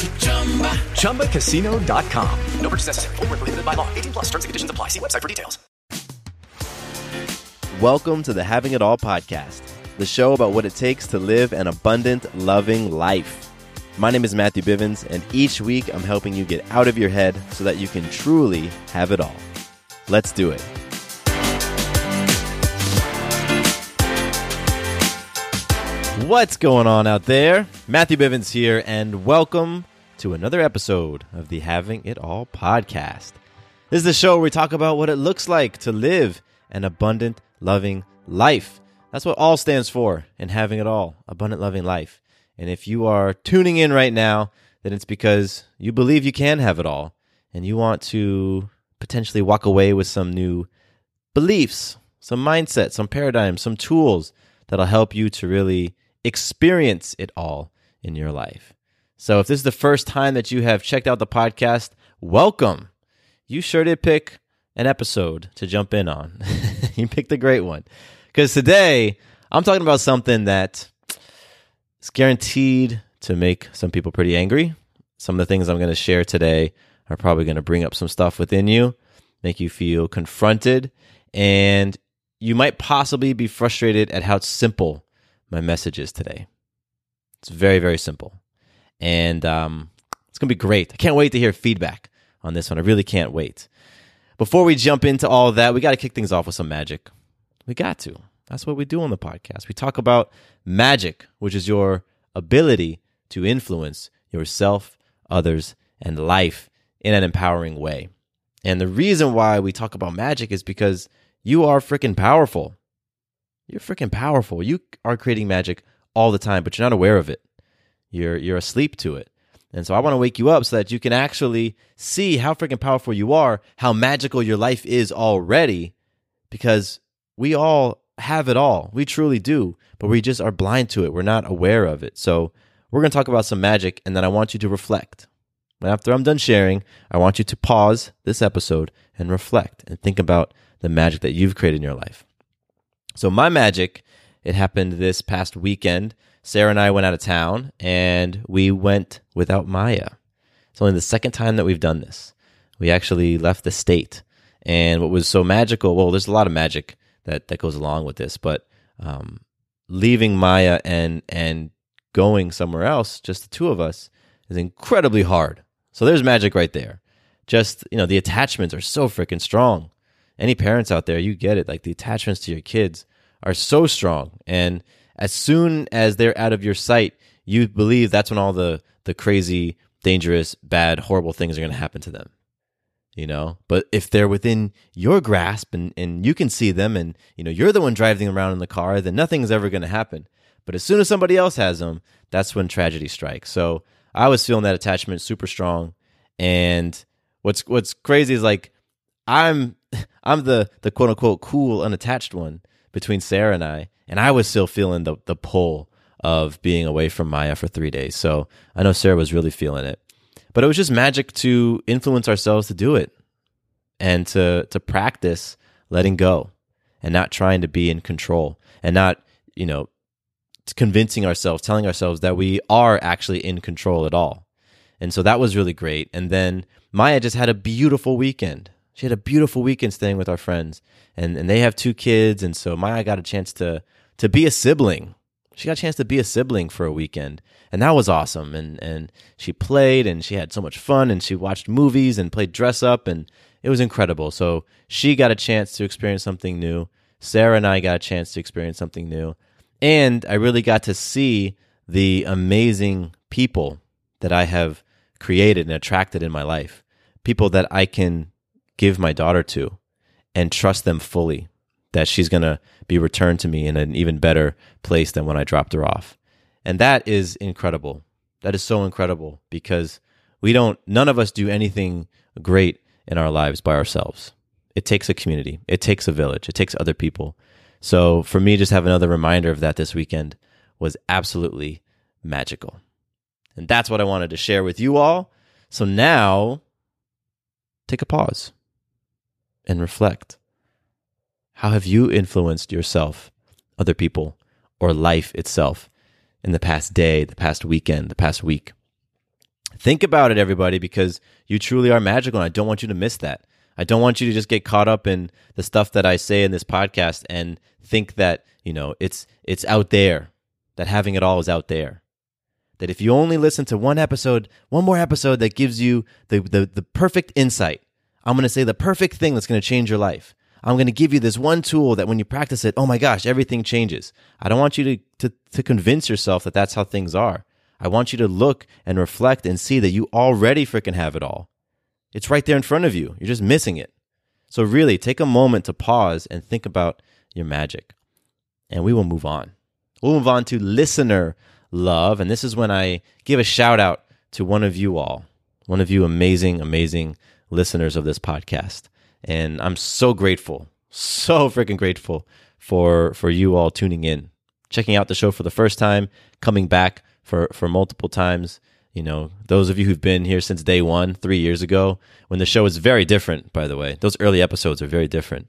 ChumbaCasino.com. No purchase necessary. Void where prohibited by law. 18 plus terms and conditions apply. See website for details. Welcome to the Having It All podcast, the show about what it takes to live an abundant, loving life. My name is Matthew Bivens, and each week I'm helping you get out of your head so that you can truly have it all. Let's do it. What's going on out there? Matthew Bivens here, and welcome to another episode of the Having It All podcast. This is the show where we talk about what it looks like to live an abundant, loving life. That's what all stands for in having it all abundant, loving life. And if you are tuning in right now, then it's because you believe you can have it all and you want to potentially walk away with some new beliefs, some mindset, some paradigms, some tools that'll help you to really experience it all in your life. So if this is the first time that you have checked out the podcast, welcome. You sure did pick an episode to jump in on. you picked a great one. Because today I'm talking about something that is guaranteed to make some people pretty angry. Some of the things I'm going to share today are probably going to bring up some stuff within you, make you feel confronted, and you might possibly be frustrated at how simple my message is today. It's very, very simple. And um, it's going to be great. I can't wait to hear feedback on this one. I really can't wait. Before we jump into all that, we got to kick things off with some magic. We got to. That's what we do on the podcast. We talk about magic, which is your ability to influence yourself, others, and life in an empowering way. And the reason why we talk about magic is because you are freaking powerful. You're freaking powerful. You are creating magic all the time, but you're not aware of it. You're you're asleep to it. And so I want to wake you up so that you can actually see how freaking powerful you are, how magical your life is already, because we all have it all. We truly do, but we just are blind to it. We're not aware of it. So we're going to talk about some magic, and then I want you to reflect. After I'm done sharing, I want you to pause this episode and reflect and think about the magic that you've created in your life. So my magic, it happened this past weekend. Sarah and I went out of town and we went without Maya. It's only the second time that we've done this. We actually left the state. And what was so magical, well, there's a lot of magic that, that goes along with this, but um, leaving Maya and and going somewhere else, just the two of us, is incredibly hard. So there's magic right there. Just, you know, the attachments are so freaking strong. Any parents out there, you get it. Like the attachments to your kids are so strong. And as soon as they're out of your sight, you believe that's when all the the crazy, dangerous, bad, horrible things are going to happen to them. You know, but if they're within your grasp and, and you can see them and you know you're the one driving them around in the car, then nothing's ever going to happen. But as soon as somebody else has them, that's when tragedy strikes. So I was feeling that attachment super strong. And what's what's crazy is like I'm I'm the the quote unquote cool unattached one between Sarah and I, and I was still feeling the the pull of being away from Maya for three days. So I know Sarah was really feeling it. But it was just magic to influence ourselves to do it and to to practice letting go and not trying to be in control and not, you know, convincing ourselves, telling ourselves that we are actually in control at all. And so that was really great. And then Maya just had a beautiful weekend. She had a beautiful weekend staying with our friends. And and they have two kids and so Maya got a chance to to be a sibling. She got a chance to be a sibling for a weekend. And that was awesome. And and she played and she had so much fun and she watched movies and played dress up and it was incredible. So she got a chance to experience something new. Sarah and I got a chance to experience something new. And I really got to see the amazing people that I have created and attracted in my life. People that I can give my daughter to and trust them fully that she's going to be returned to me in an even better place than when I dropped her off. And that is incredible. That is so incredible because we don't, none of us do anything great in our lives by ourselves. It takes a community, it takes a village, it takes other people. So for me, just have another reminder of that this weekend was absolutely magical. And that's what I wanted to share with you all. So now, take a pause and reflect. How have you influenced yourself, other people, or life itself in the past day, the past weekend, the past week? Think about it, everybody, because you truly are magical, and I don't want you to miss that. I don't want you to just get caught up in the stuff that I say in this podcast and think that you know it's it's out there, that having it all is out there. That if you only listen to one episode, one more episode that gives you the the, the perfect insight, I'm going to say the perfect thing that's going to change your life. I'm going to give you this one tool that when you practice it, oh my gosh, everything changes. I don't want you to, to, to convince yourself that that's how things are. I want you to look and reflect and see that you already freaking have it all. It's right there in front of you. You're just missing it. So, really, take a moment to pause and think about your magic. And we will move on. We'll move on to listener love. And this is when I give a shout out to one of you all, one of you amazing, amazing listeners of this podcast. And I'm so grateful, so freaking grateful for for you all tuning in, checking out the show for the first time, coming back for for multiple times. You know, those of you who've been here since day one, three years ago, when the show is very different, by the way. Those early episodes are very different.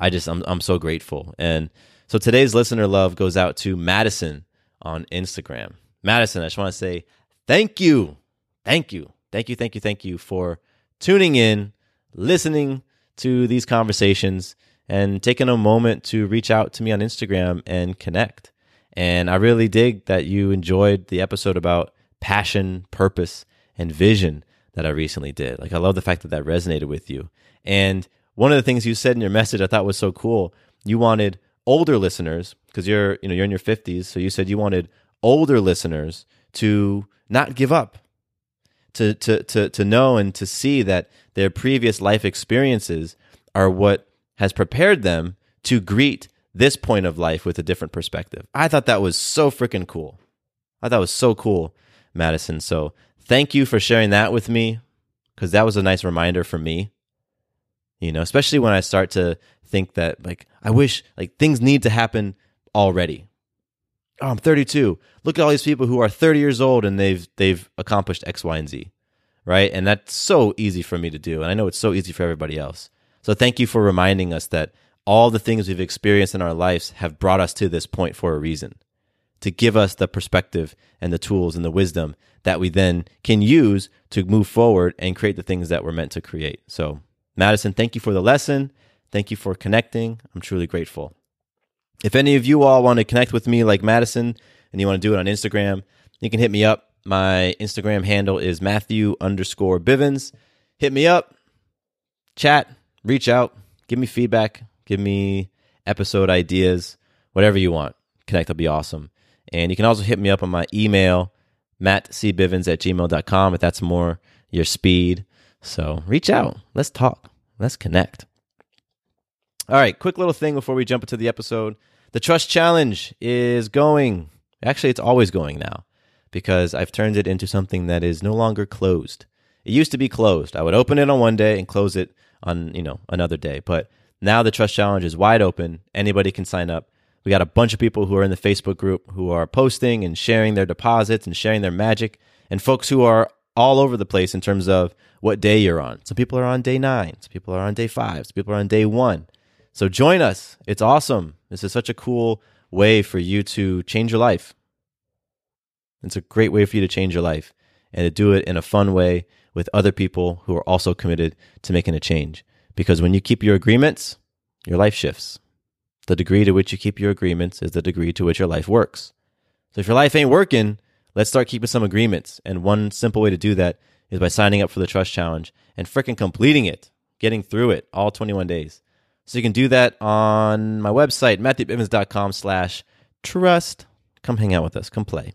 I just I'm I'm so grateful. And so today's listener love goes out to Madison on Instagram. Madison, I just want to say thank you. Thank you. Thank you, thank you, thank you for tuning in, listening to these conversations, and taking a moment to reach out to me on Instagram and connect. And I really dig that you enjoyed the episode about passion, purpose, and vision that I recently did. Like, I love the fact that that resonated with you. And one of the things you said in your message I thought was so cool. You wanted older listeners because you're, you know, you're in your 50s, so you said you wanted older listeners to not give up, to to to to know and to see that their previous life experiences are what has prepared them to greet this point of life with a different perspective. I thought that was so freaking cool. I thought it was so cool, Madison. So thank you for sharing that with me because that was a nice reminder for me. You know, especially when I start to think that like I wish like things need to happen already. Oh, I'm 32. Look at all these people who are 30 years old and they've they've accomplished X, Y, and Z, right? And that's so easy for me to do, and I know it's so easy for everybody else. So thank you for reminding us that all the things we've experienced in our lives have brought us to this point for a reason, to give us the perspective and the tools and the wisdom that we then can use to move forward and create the things that we're meant to create. So, Madison, thank you for the lesson. Thank you for connecting. I'm truly grateful. If any of you all want to connect with me like Madison and you want to do it on Instagram, you can hit me up. My Instagram handle is Matthew underscore Bivens. Hit me up, chat, reach out, give me feedback, give me episode ideas, whatever you want. Connect will be awesome. And you can also hit me up on my email, mattcbivens at gmail.com if that's more your speed. So reach out. Let's talk. Let's connect. All right, quick little thing before we jump into the episode. The Trust Challenge is going. Actually, it's always going now because I've turned it into something that is no longer closed. It used to be closed. I would open it on one day and close it on, you know, another day. But now the Trust Challenge is wide open. Anybody can sign up. We got a bunch of people who are in the Facebook group who are posting and sharing their deposits and sharing their magic, and folks who are all over the place in terms of what day you're on. Some people are on day nine, some people are on day five, some people are on day one. So join us. It's awesome. This is such a cool way for you to change your life. It's a great way for you to change your life and to do it in a fun way with other people who are also committed to making a change. Because when you keep your agreements, your life shifts. The degree to which you keep your agreements is the degree to which your life works. So if your life ain't working, let's start keeping some agreements. And one simple way to do that is by signing up for the Trust Challenge and freaking completing it. getting through it all 21 days. So you can do that on my website, matthewbivens.com slash trust. Come hang out with us. Come play.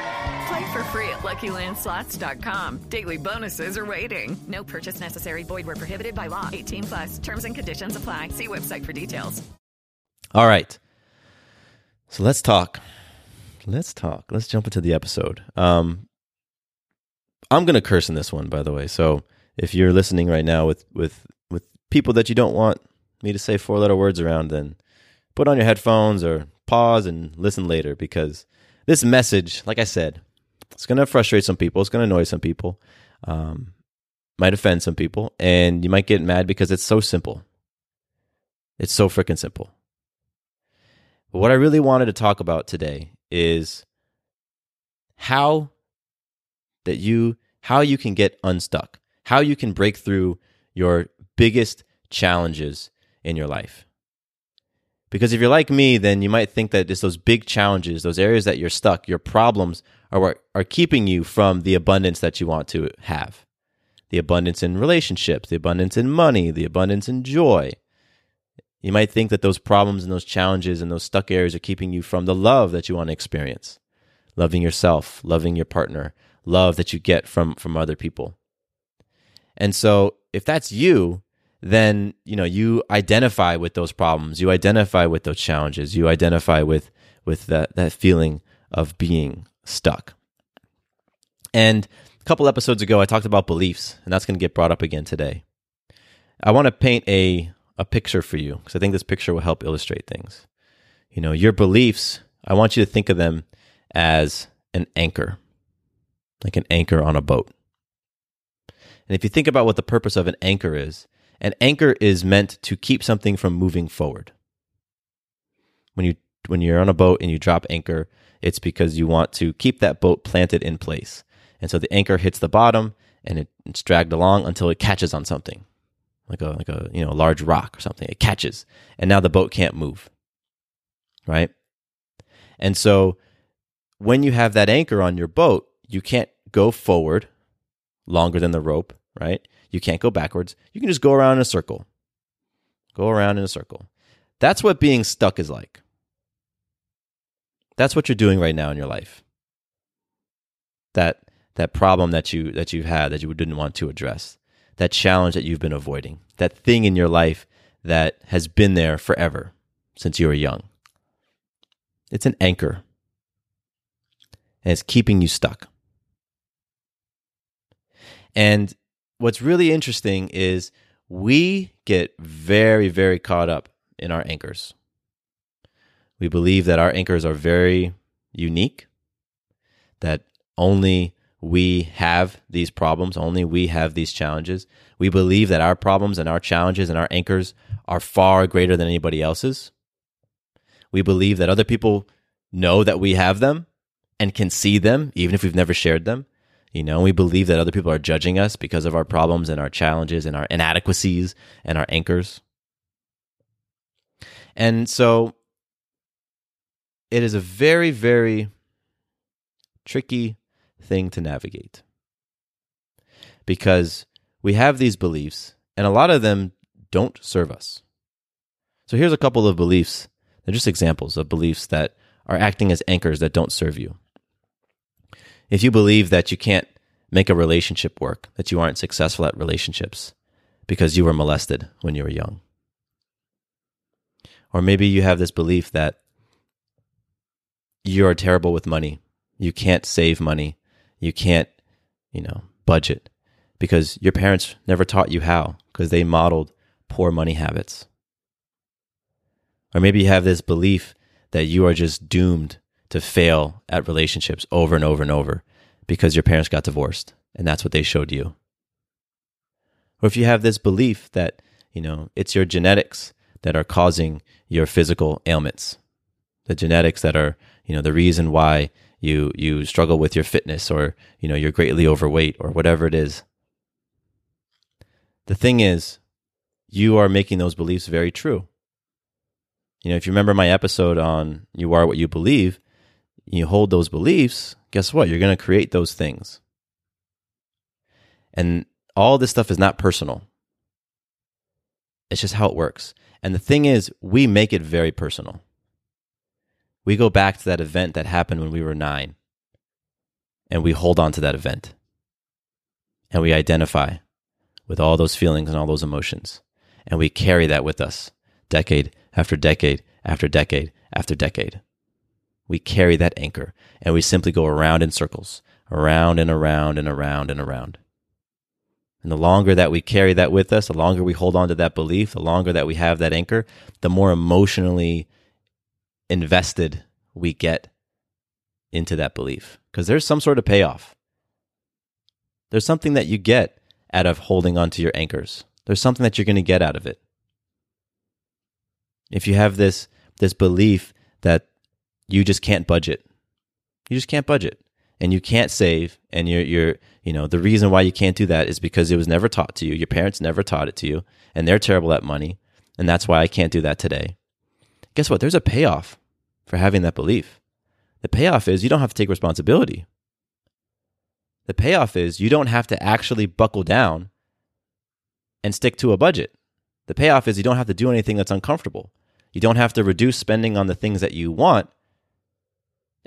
Play for free at LuckyLandSlots.com. Daily bonuses are waiting. No purchase necessary. Void where prohibited by law. 18 plus. Terms and conditions apply. See website for details. All right. So let's talk. Let's talk. Let's jump into the episode. Um, I'm going to curse in this one, by the way. So if you're listening right now with, with, with people that you don't want me to say four letter words around, then put on your headphones or pause and listen later because this message, like I said, it's going to frustrate some people. It's going to annoy some people. Um, might offend some people. And you might get mad because it's so simple. It's so freaking simple. But what I really wanted to talk about today is how that you how you can get unstuck, how you can break through your biggest challenges in your life. Because if you're like me, then you might think that it's those big challenges, those areas that you're stuck, your problems are what are keeping you from the abundance that you want to have. The abundance in relationships, the abundance in money, the abundance in joy. You might think that those problems and those challenges and those stuck areas are keeping you from the love that you want to experience. Loving yourself, loving your partner, love that you get from from other people. And so if that's you, then you know you identify with those problems. You identify with those challenges. You identify with with that that feeling of being stuck. And a couple episodes ago i talked about beliefs and that's going to get brought up again today. I want to paint a a picture for you because i think this picture will help illustrate things. You know your beliefs i want you to think of them as an anchor like an anchor on a boat. And if you think about what the purpose of an anchor is an anchor is meant to keep something from moving forward. When you when you're on a boat and you drop anchor, it's because you want to keep that boat planted in place. And so the anchor hits the bottom and it, it's dragged along until it catches on something. Like a like a you know a large rock or something. It catches. And now the boat can't move. Right? And so when you have that anchor on your boat, you can't go forward longer than the rope, right? You can't go backwards. You can just go around in a circle. Go around in a circle. That's what being stuck is like. That's what you're doing right now in your life. That that problem that you that you've had that you didn't want to address. That challenge that you've been avoiding. That thing in your life that has been there forever since you were young. It's an anchor. And it's keeping you stuck. And what's really interesting is we get very, very caught up in our anchors. We believe that our anchors are very unique, that only we have these problems, only we have these challenges. We believe that our problems and our challenges and our anchors are far greater than anybody else's. We believe that other people know that we have them and can see them, even if we've never shared them. You know, we believe that other people are judging us because of our problems and our challenges and our inadequacies and our anchors. And so it is a very, very tricky thing to navigate because we have these beliefs and a lot of them don't serve us. So here's a couple of beliefs. They're just examples of beliefs that are acting as anchors that don't serve you if you believe that you can't make a relationship work, that you aren't successful at relationships because you were molested when you were young. Or maybe you have this belief that you're terrible with money you can't save money, you can't, you know, budget because your parents never taught you how because they modeled poor money habits. Or maybe you have this belief that you are just doomed to fail at relationships over and over and over because your parents got divorced and that's what they showed you. Or if you have this belief that, you know, it's your genetics that are causing your physical ailments, the genetics that are, you know, the reason why you you struggle with your fitness or, you know, you're greatly overweight or whatever it is. The thing is, you are making those beliefs very true. You know, if you remember my episode on you are what you believe, you hold those beliefs, guess what? You're going to create those things. And all this stuff is not personal. It's just how it works. And the thing is, we make it very personal. We go back to that event that happened when we were nine, and we hold on to that event. And we identify with all those feelings and all those emotions. And we carry that with us decade after decade after decade after decade. We carry that anchor and we simply go around in circles, around and around and around and around. And the longer that we carry that with us, the longer we hold on to that belief, the longer that we have that anchor, the more emotionally invested we get into that belief. Because there's some sort of payoff. There's something that you get out of holding on to your anchors. There's something that you're going to get out of it. If you have this this belief that you just can't budget. You just can't budget. And you can't save. And you're you're you know the reason why you can't do that is because it was never taught to you. Your parents never taught it to you. And they're terrible at money. And that's why i can't do that today. Guess what? There's a payoff for having that belief. The payoff is you don't have to take responsibility. The payoff is you don't have to actually buckle down and stick to a budget. The payoff is you don't have to do anything that's uncomfortable. You don't have to reduce spending on the things that you want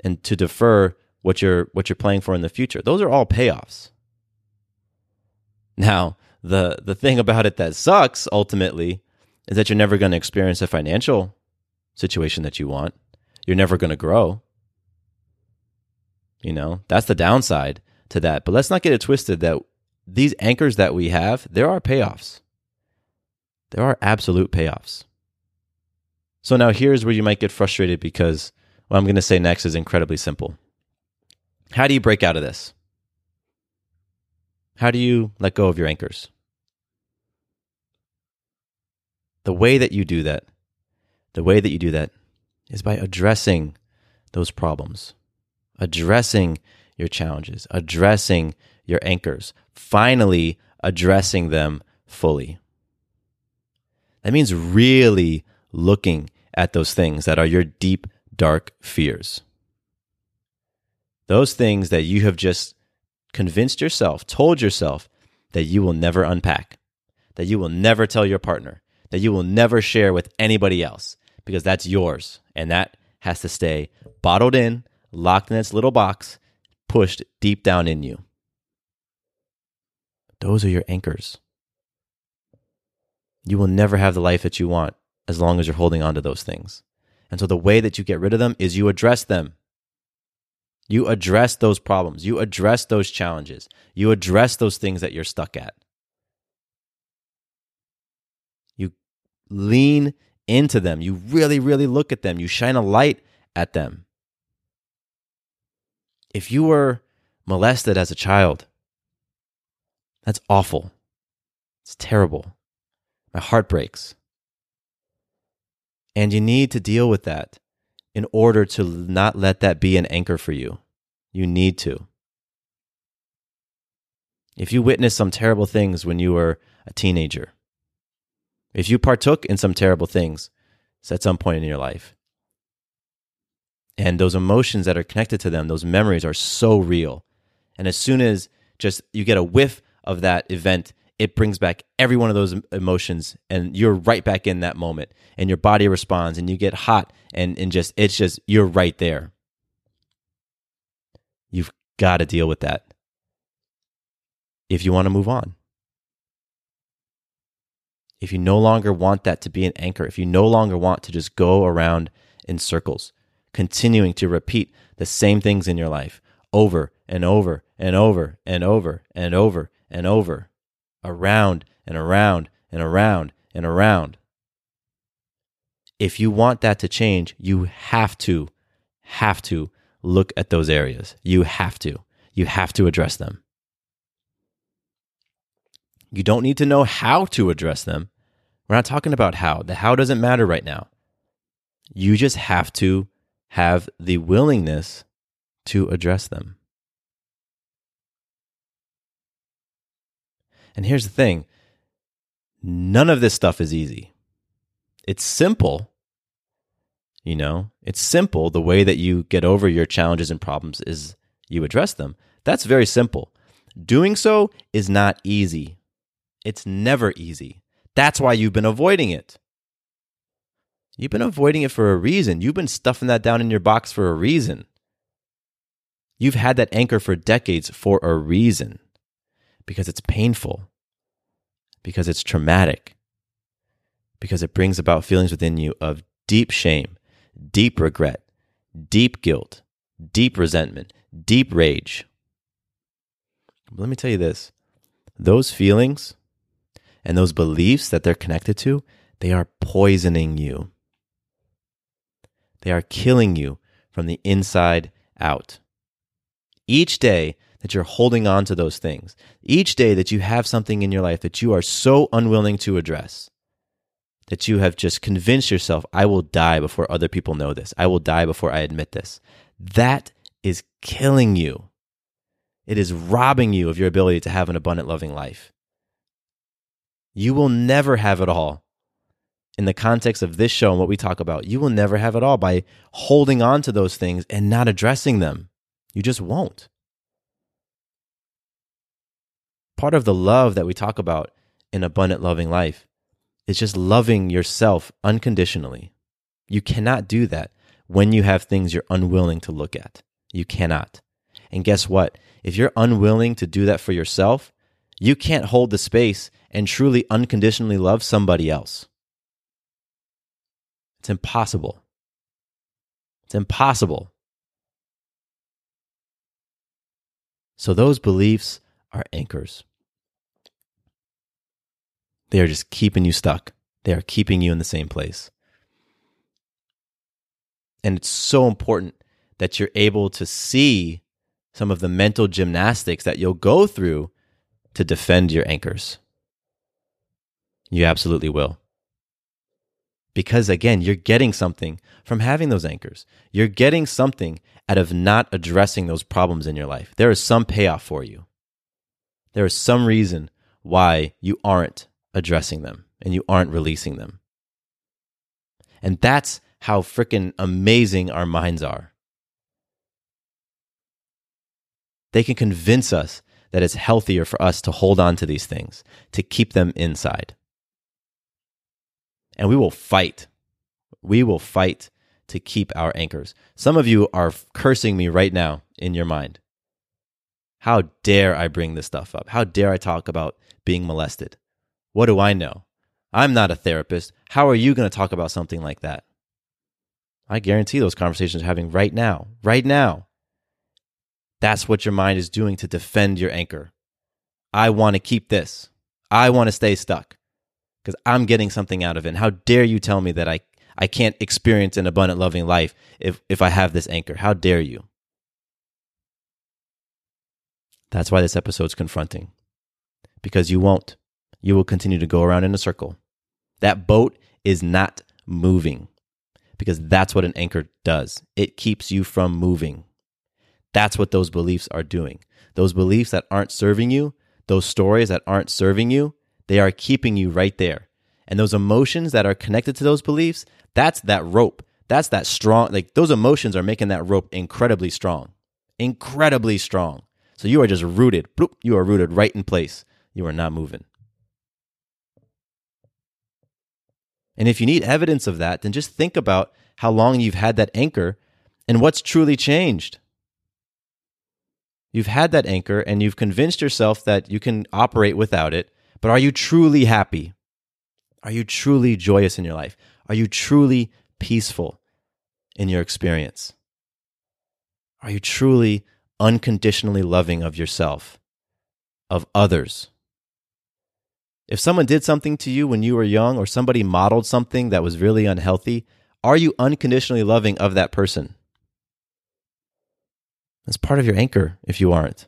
and to defer what you're what you're playing for in the future. Those are all payoffs. Now, the the thing about it that sucks ultimately is that you're never going to experience a financial situation that you want. You're never going to grow. You know, that's the downside to that. But let's not get it twisted that these anchors that we have, there are payoffs. There are absolute payoffs. So now here's where you might get frustrated because what I'm going to say next is incredibly simple. How do you break out of this? How do you let go of your anchors? The way that you do that, the way that you do that is by addressing those problems, addressing your challenges, addressing your anchors, finally addressing them fully. That means really looking at those things that are your deep, dark fears. Those things that you have just convinced yourself, told yourself that you will never unpack, that you will never tell your partner, that you will never share with anybody else because that's yours and that has to stay bottled in, locked in its little box, pushed deep down in you. Those are your anchors. You will never have the life that you want as long as you're holding on to those things. And so the way that you get rid of them is you address them. You address those problems. You address those challenges. You address those things that you're stuck at. You lean into them. You really, really look at them. You shine a light at them. If you were molested as a child, that's awful. It's terrible. My heart breaks. And you need to deal with that in order to not let that be an anchor for you. You need to. If you witnessed some terrible things when you were a teenager, if you partook in some terrible things at some point in your life, and those emotions that are connected to them, those memories are so real. And as soon as just you get a whiff of that event it brings back every one of those emotions and you're right back in that moment and your body responds and you get hot and, and just it's just you're right there. You've got to deal with that. If you want to move on. If you no longer want that to be an anchor if you no longer want to just go around in circles continuing to repeat the same things in your life over and over and over and over and over and over, around and around and around and around. If you want that to change, you have to, have to look at those areas. You have to. You have to address them. You don't need to know how to address them. We're not talking about how. The how doesn't matter right now. You just have to have the willingness to address them. And here's the thing none of this stuff is easy. It's simple. You know, it's simple. The way that you get over your challenges and problems is you address them. That's very simple. Doing so is not easy. It's never easy. That's why you've been avoiding it. You've been avoiding it for a reason. You've been stuffing that down in your box for a reason. You've had that anchor for decades for a reason because it's painful, because it's traumatic, because it brings about feelings within you of deep shame, deep regret, deep guilt, deep resentment, deep rage. Let me tell you this those feelings and those beliefs that they're connected to, they are poisoning you. They are killing you from the inside out. Each day that you're holding on to those things, each day that you have something in your life that you are so unwilling to address, that you have just convinced yourself, I will die before other people know this. I will die before I admit this. That is killing you. It is robbing you of your ability to have an abundant, loving life. You will never have it all. In the context of this show and what we talk about, you will never have it all by holding on to those things and not addressing them. You just won't. Part of the love that we talk about in abundant, loving life is just loving yourself unconditionally. You cannot do that when you have things you're unwilling to look at. You cannot. And guess what? If you're unwilling to do that for yourself, you can't hold the space and truly unconditionally love somebody else. It's impossible. It's impossible. So those beliefs are anchors. They are just keeping you stuck. They are keeping you in the same place. And it's so important that you're able to see some of the mental gymnastics that you'll go through to defend your anchors. You absolutely will. Because again, you're getting something from having those anchors. You're getting something out of not addressing those problems in your life. There is some payoff for you. There is some reason why you aren't addressing them and you aren't releasing them. And that's how freaking amazing our minds are. They can convince us that it's healthier for us to hold on to these things, to keep them inside and we will fight. We will fight to keep our anchors. Some of you are cursing me right now in your mind. How dare I bring this stuff up? How dare I talk about being molested? What do I know? I'm not a therapist. How are you going to talk about something like that? I guarantee those conversations are having right now. Right now. That's what your mind is doing to defend your anchor. I want to keep this. I want to stay stuck because I'm getting something out of it. And how dare you tell me that I, I can't experience an abundant, loving life if, if I have this anchor? How dare you? That's why this episode's confronting. Because you won't. You will continue to go around in a circle. That boat is not moving because that's what an anchor does. It keeps you from moving. That's what those beliefs are doing. Those beliefs that aren't serving you, those stories that aren't serving you, they are keeping you right there. And those emotions that are connected to those beliefs, that's that rope. That's that strong, like those emotions are making that rope incredibly strong. Incredibly strong. So you are just rooted. Bloop, you are rooted right in place. You are not moving. And if you need evidence of that, then just think about how long you've had that anchor and what's truly changed. You've had that anchor and you've convinced yourself that you can operate without it, but are you truly happy? Are you truly joyous in your life? Are you truly peaceful in your experience? Are you truly unconditionally loving of yourself, of others? If someone did something to you when you were young or somebody modeled something that was really unhealthy, are you unconditionally loving of that person? That's part of your anchor if you aren't.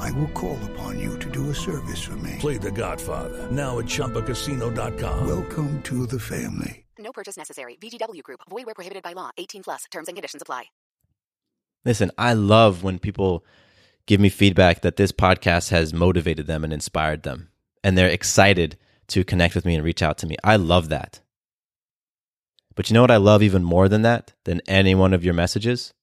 I will call upon you to do a service for me. Play The Godfather now at ChumbaCasino.com. Welcome to the family. No purchase necessary. VGW Group. Void where prohibited by law. 18 plus. Terms and conditions apply. Listen, I love when people give me feedback that this podcast has motivated them and inspired them, and they're excited to connect with me and reach out to me. I love that. But you know what I love even more than that, than any one of your messages?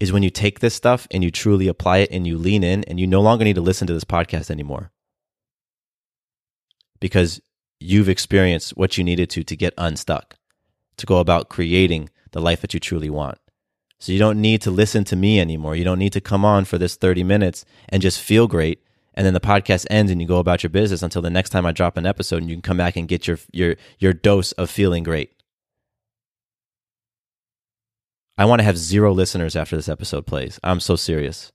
Is when you take this stuff and you truly apply it and you lean in and you no longer need to listen to this podcast anymore. Because you've experienced what you needed to to get unstuck, to go about creating the life that you truly want. So you don't need to listen to me anymore. You don't need to come on for this 30 minutes and just feel great. And then the podcast ends and you go about your business until the next time I drop an episode and you can come back and get your your your dose of feeling great. I want to have zero listeners after this episode plays. I'm so serious.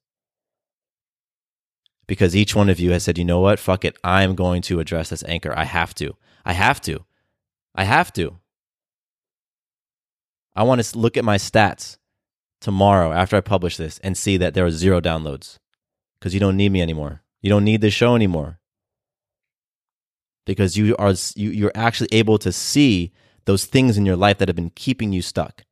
Because each one of you has said, you know what? Fuck it. I'm going to address this anchor. I have to. I have to. I have to. I want to look at my stats tomorrow after I publish this and see that there are zero downloads because you don't need me anymore. You don't need this show anymore because you are you, you're actually able to see those things in your life that have been keeping you stuck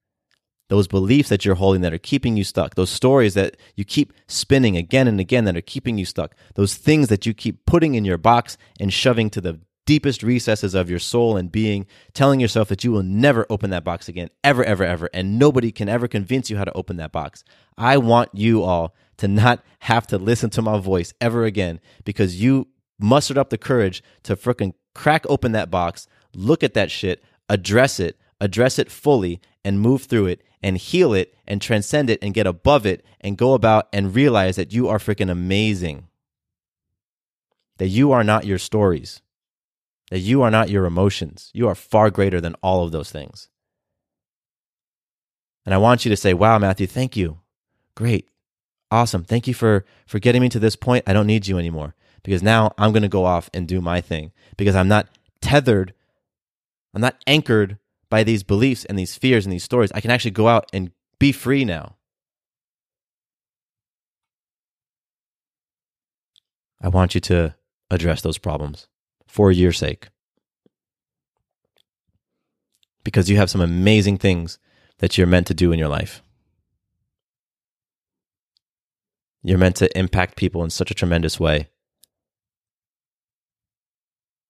those beliefs that you're holding that are keeping you stuck, those stories that you keep spinning again and again that are keeping you stuck, those things that you keep putting in your box and shoving to the deepest recesses of your soul and being, telling yourself that you will never open that box again, ever, ever, ever, and nobody can ever convince you how to open that box. I want you all to not have to listen to my voice ever again because you mustered up the courage to fricking crack open that box, look at that shit, address it, address it fully, and move through it and heal it and transcend it and get above it and go about and realize that you are freaking amazing. That you are not your stories. That you are not your emotions. You are far greater than all of those things. And I want you to say, wow, Matthew, thank you. Great. Awesome. Thank you for, for getting me to this point. I don't need you anymore because now I'm going to go off and do my thing because I'm not tethered. I'm not anchored by these beliefs and these fears and these stories, I can actually go out and be free now. I want you to address those problems for your sake. Because you have some amazing things that you're meant to do in your life. You're meant to impact people in such a tremendous way.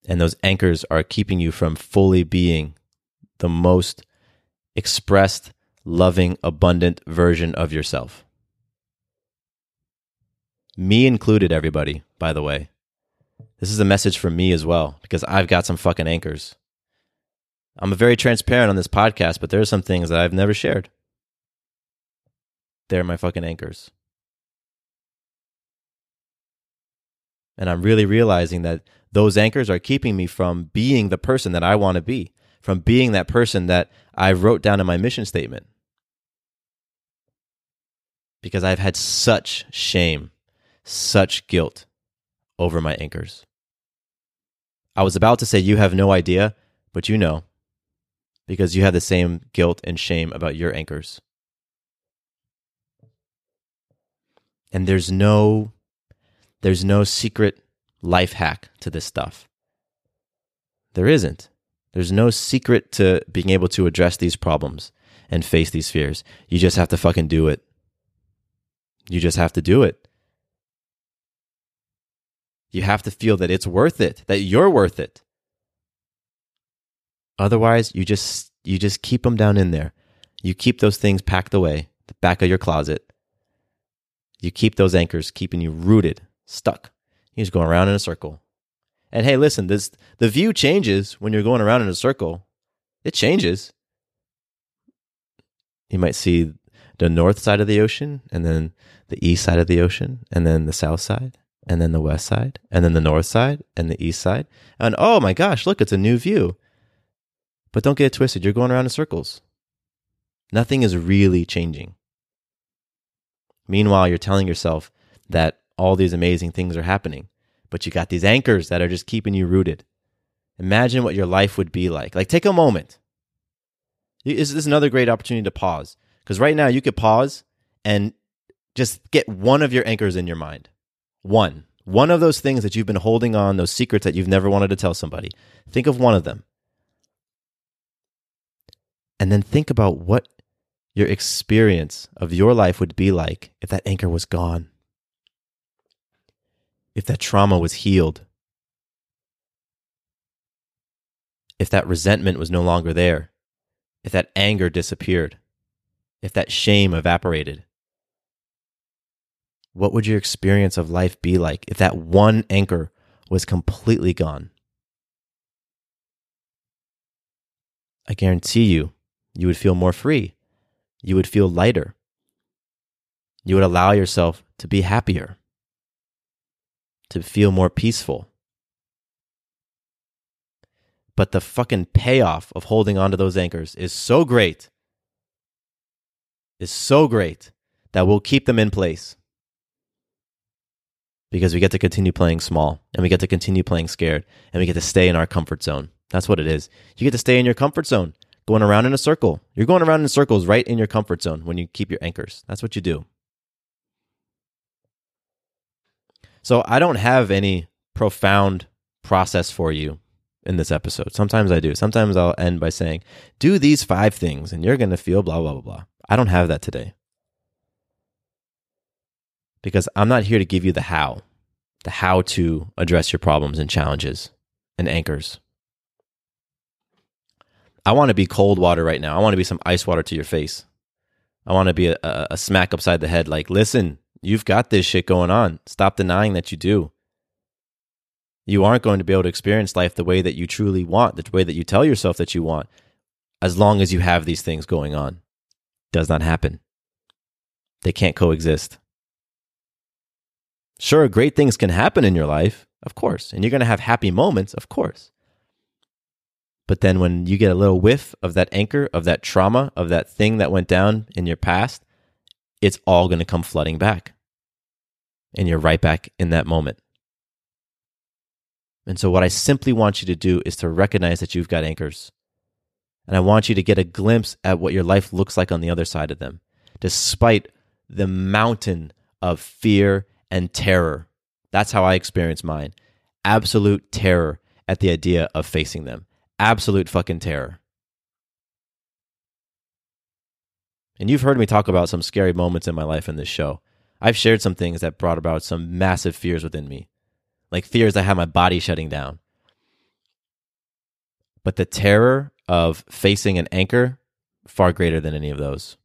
And those anchors are keeping you from fully being the most expressed, loving, abundant version of yourself. Me included, everybody, by the way. This is a message for me as well, because I've got some fucking anchors. I'm very transparent on this podcast, but there are some things that I've never shared. They're my fucking anchors. And I'm really realizing that those anchors are keeping me from being the person that I want to be from being that person that I wrote down in my mission statement. Because I've had such shame, such guilt over my anchors. I was about to say, You have no idea, but you know, because you have the same guilt and shame about your anchors. And there's no there's no secret life hack to this stuff. There isn't. There's no secret to being able to address these problems and face these fears. You just have to fucking do it. You just have to do it. You have to feel that it's worth it, that you're worth it. Otherwise, you just you just keep them down in there. You keep those things packed away, the back of your closet. You keep those anchors keeping you rooted, stuck. You're just going around in a circle. And hey, listen, this the view changes when you're going around in a circle. It changes. You might see the north side of the ocean and then the east side of the ocean and then the south side and then the west side and then the north side and the east side. And oh my gosh, look, it's a new view. But don't get it twisted. You're going around in circles. Nothing is really changing. Meanwhile, you're telling yourself that all these amazing things are happening, but you got these anchors that are just keeping you rooted. Imagine what your life would be like. Like, take a moment. This is another great opportunity to pause because right now you could pause and just get one of your anchors in your mind. One. One of those things that you've been holding on, those secrets that you've never wanted to tell somebody. Think of one of them. And then think about what your experience of your life would be like if that anchor was gone, if that trauma was healed, if that resentment was no longer there, if that anger disappeared, if that shame evaporated. What would your experience of life be like if that one anchor was completely gone? I guarantee you, you would feel more free you would feel lighter. You would allow yourself to be happier, to feel more peaceful. But the fucking payoff of holding onto those anchors is so great, is so great that we'll keep them in place because we get to continue playing small and we get to continue playing scared and we get to stay in our comfort zone. That's what it is. You get to stay in your comfort zone going around in a circle. You're going around in circles right in your comfort zone when you keep your anchors. That's what you do. So I don't have any profound process for you in this episode. Sometimes I do. Sometimes I'll end by saying, do these five things and you're going to feel blah, blah, blah, blah. I don't have that today. Because I'm not here to give you the how, the how to address your problems and challenges and anchors. I want to be cold water right now. I want to be some ice water to your face. I want to be a, a, a smack upside the head. Like, listen, you've got this shit going on. Stop denying that you do. You aren't going to be able to experience life the way that you truly want, the way that you tell yourself that you want, as long as you have these things going on. Does not happen. They can't coexist. Sure, great things can happen in your life, of course, and you're going to have happy moments, of course. But then when you get a little whiff of that anchor, of that trauma, of that thing that went down in your past, it's all going to come flooding back. And you're right back in that moment. And so, what I simply want you to do is to recognize that you've got anchors. And I want you to get a glimpse at what your life looks like on the other side of them, despite the mountain of fear and terror. That's how I experience mine absolute terror at the idea of facing them absolute fucking terror. And you've heard me talk about some scary moments in my life in this show. I've shared some things that brought about some massive fears within me, like fears that had my body shutting down. But the terror of facing an anchor, far greater than any of those.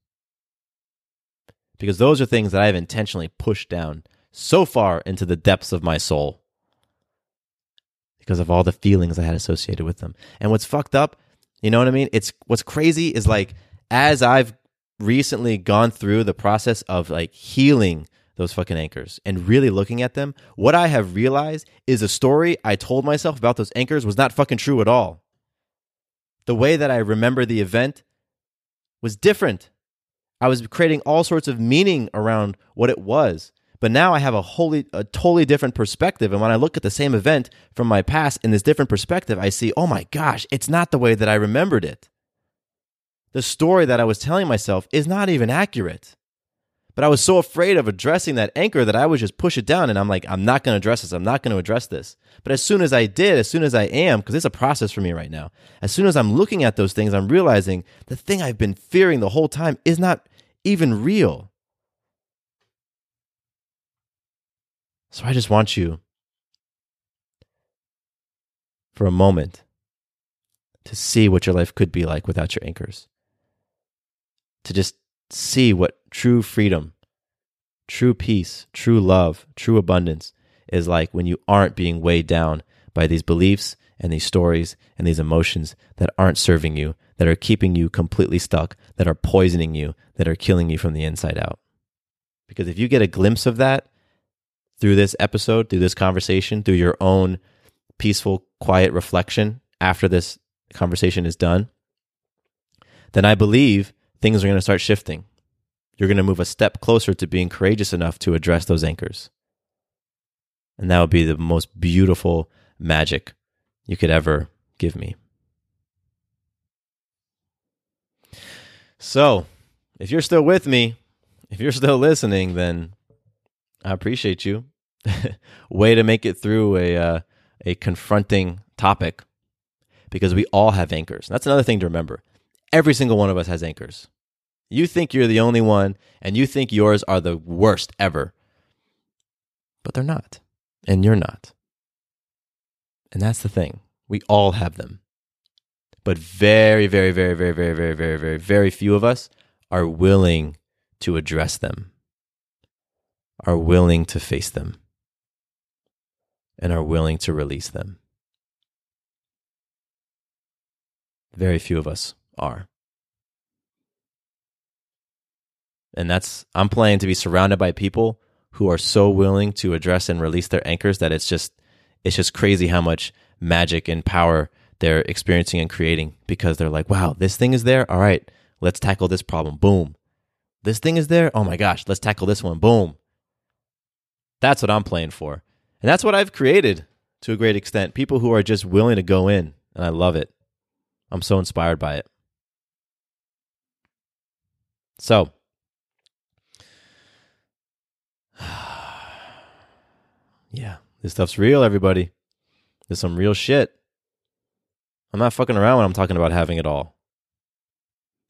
Because those are things that I've intentionally pushed down so far into the depths of my soul because of all the feelings I had associated with them. And what's fucked up, you know what I mean? It's what's crazy is like as I've recently gone through the process of like healing those fucking anchors and really looking at them, what I have realized is a story I told myself about those anchors was not fucking true at all. The way that I remember the event was different. I was creating all sorts of meaning around what it was. But now I have a wholly, a totally different perspective. And when I look at the same event from my past in this different perspective, I see, oh my gosh, it's not the way that I remembered it. The story that I was telling myself is not even accurate. But I was so afraid of addressing that anchor that I would just push it down and I'm like, I'm not going to address this. I'm not going to address this. But as soon as I did, as soon as I am, because it's a process for me right now, as soon as I'm looking at those things, I'm realizing the thing I've been fearing the whole time is not even real. So I just want you for a moment to see what your life could be like without your anchors. To just see what true freedom, true peace, true love, true abundance is like when you aren't being weighed down by these beliefs and these stories and these emotions that aren't serving you, that are keeping you completely stuck, that are poisoning you, that are killing you from the inside out. Because if you get a glimpse of that through this episode, through this conversation, through your own peaceful, quiet reflection after this conversation is done, then I believe things are going to start shifting. You're going to move a step closer to being courageous enough to address those anchors. And that would be the most beautiful magic you could ever give me. So, if you're still with me, if you're still listening, then I appreciate you. Way to make it through a uh, a confronting topic because we all have anchors. That's another thing to remember. Every single one of us has anchors. You think you're the only one and you think yours are the worst ever. But they're not. And you're not. And that's the thing. We all have them. But very, very, very, very, very, very, very, very, very few of us are willing to address them, are willing to face them, and are willing to release them. Very few of us are. And that's, I'm planning to be surrounded by people who are so willing to address and release their anchors that it's just, it's just crazy how much magic and power they're experiencing and creating because they're like, wow, this thing is there. All right, let's tackle this problem. Boom. This thing is there. Oh my gosh, let's tackle this one. Boom. That's what I'm playing for. And that's what I've created to a great extent. People who are just willing to go in, and I love it. I'm so inspired by it. So, yeah, this stuff's real, everybody. There's some real shit. I'm not fucking around when I'm talking about having it all.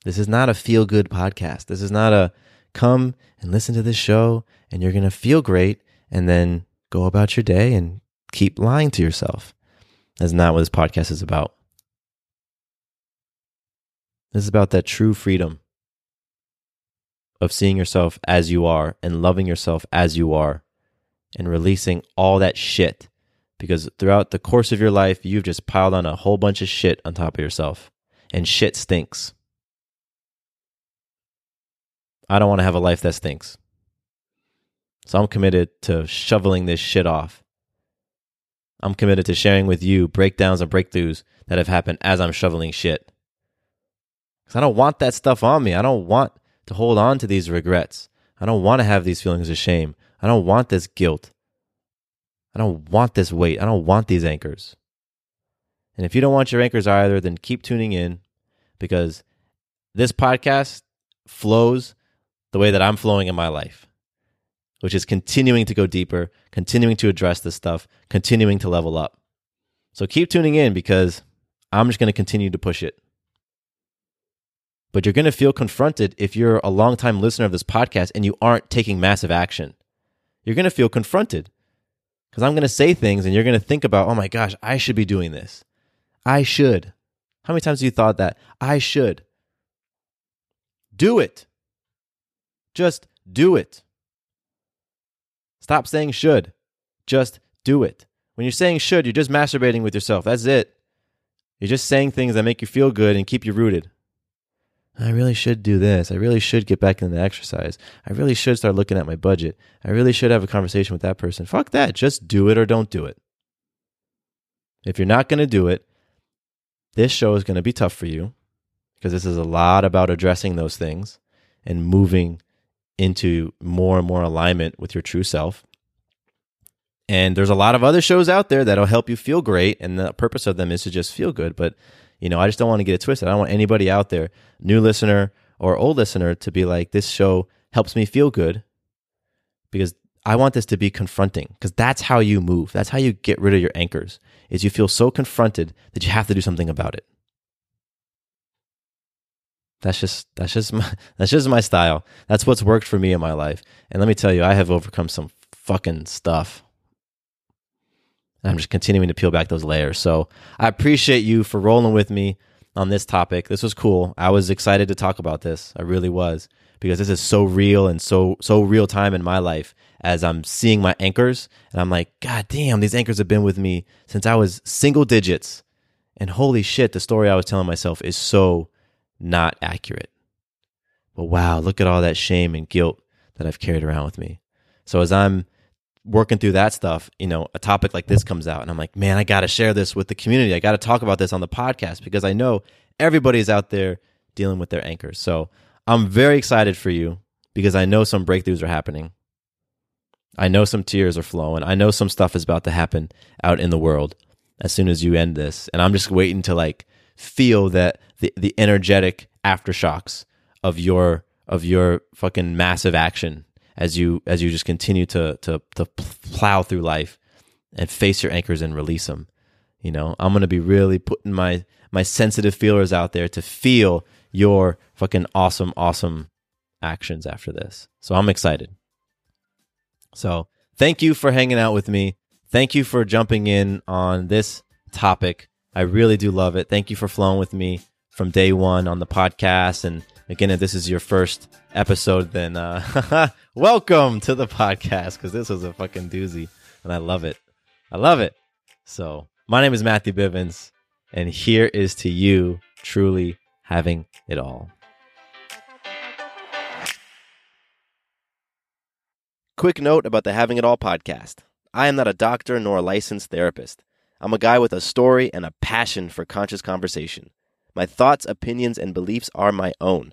This is not a feel good podcast. This is not a come and listen to this show and you're going to feel great and then go about your day and keep lying to yourself. That's not what this podcast is about. This is about that true freedom of seeing yourself as you are and loving yourself as you are and releasing all that shit. Because throughout the course of your life, you've just piled on a whole bunch of shit on top of yourself. And shit stinks. I don't want to have a life that stinks. So I'm committed to shoveling this shit off. I'm committed to sharing with you breakdowns and breakthroughs that have happened as I'm shoveling shit. Because I don't want that stuff on me. I don't want to hold on to these regrets. I don't want to have these feelings of shame. I don't want this guilt. I don't want this weight. I don't want these anchors. And if you don't want your anchors either, then keep tuning in because this podcast flows the way that I'm flowing in my life, which is continuing to go deeper, continuing to address this stuff, continuing to level up. So keep tuning in because I'm just going to continue to push it. But you're going to feel confronted if you're a longtime listener of this podcast and you aren't taking massive action. You're going to feel confronted because I'm going to say things and you're going to think about, oh my gosh, I should be doing this. I should. How many times have you thought that? I should. Do it. Just do it. Stop saying should. Just do it. When you're saying should, you're just masturbating with yourself. That's it. You're just saying things that make you feel good and keep you rooted. I really should do this. I really should get back into the exercise. I really should start looking at my budget. I really should have a conversation with that person. Fuck that. Just do it or don't do it. If you're not going to do it, this show is going to be tough for you because this is a lot about addressing those things and moving into more and more alignment with your true self. And there's a lot of other shows out there that'll help you feel great. And the purpose of them is to just feel good. But you know, I just don't want to get it twisted. I don't want anybody out there, new listener or old listener, to be like, this show helps me feel good because I want this to be confronting because that's how you move. That's how you get rid of your anchors. Is you feel so confronted that you have to do something about it. That's just that's just my that's just my style. That's what's worked for me in my life. And let me tell you, I have overcome some fucking stuff. And I'm just continuing to peel back those layers. So I appreciate you for rolling with me on this topic. This was cool. I was excited to talk about this. I really was because this is so real and so so real time in my life as I'm seeing my anchors and I'm like, God damn, these anchors have been with me since I was single digits. And holy shit, the story I was telling myself is so not accurate. But wow, look at all that shame and guilt that I've carried around with me. So as I'm working through that stuff, you know, a topic like this comes out and I'm like, man, I got to share this with the community. I got to talk about this on the podcast because I know everybody's out there dealing with their anchors. So I'm very excited for you because I know some breakthroughs are happening. I know some tears are flowing. I know some stuff is about to happen out in the world as soon as you end this. And I'm just waiting to like feel that the, the energetic aftershocks of your of your fucking massive action as you as you just continue to to to plow through life and face your anchors and release them. You know, I'm to be really putting my my sensitive feelers out there to feel your fucking awesome awesome actions after this. So I'm excited. So, thank you for hanging out with me. Thank you for jumping in on this topic. I really do love it. Thank you for flowing with me from day one on the podcast. And again, if this is your first episode, then uh, welcome to the podcast because this was a fucking doozy and I love it. I love it. So, my name is Matthew Bivens, and here is to you truly having it all. Quick note about the Having It All podcast I am not a doctor nor a licensed therapist. I'm a guy with a story and a passion for conscious conversation. My thoughts, opinions, and beliefs are my own.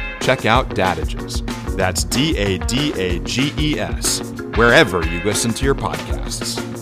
check out Dadages. That's D A D A G E S, wherever you listen to your podcasts.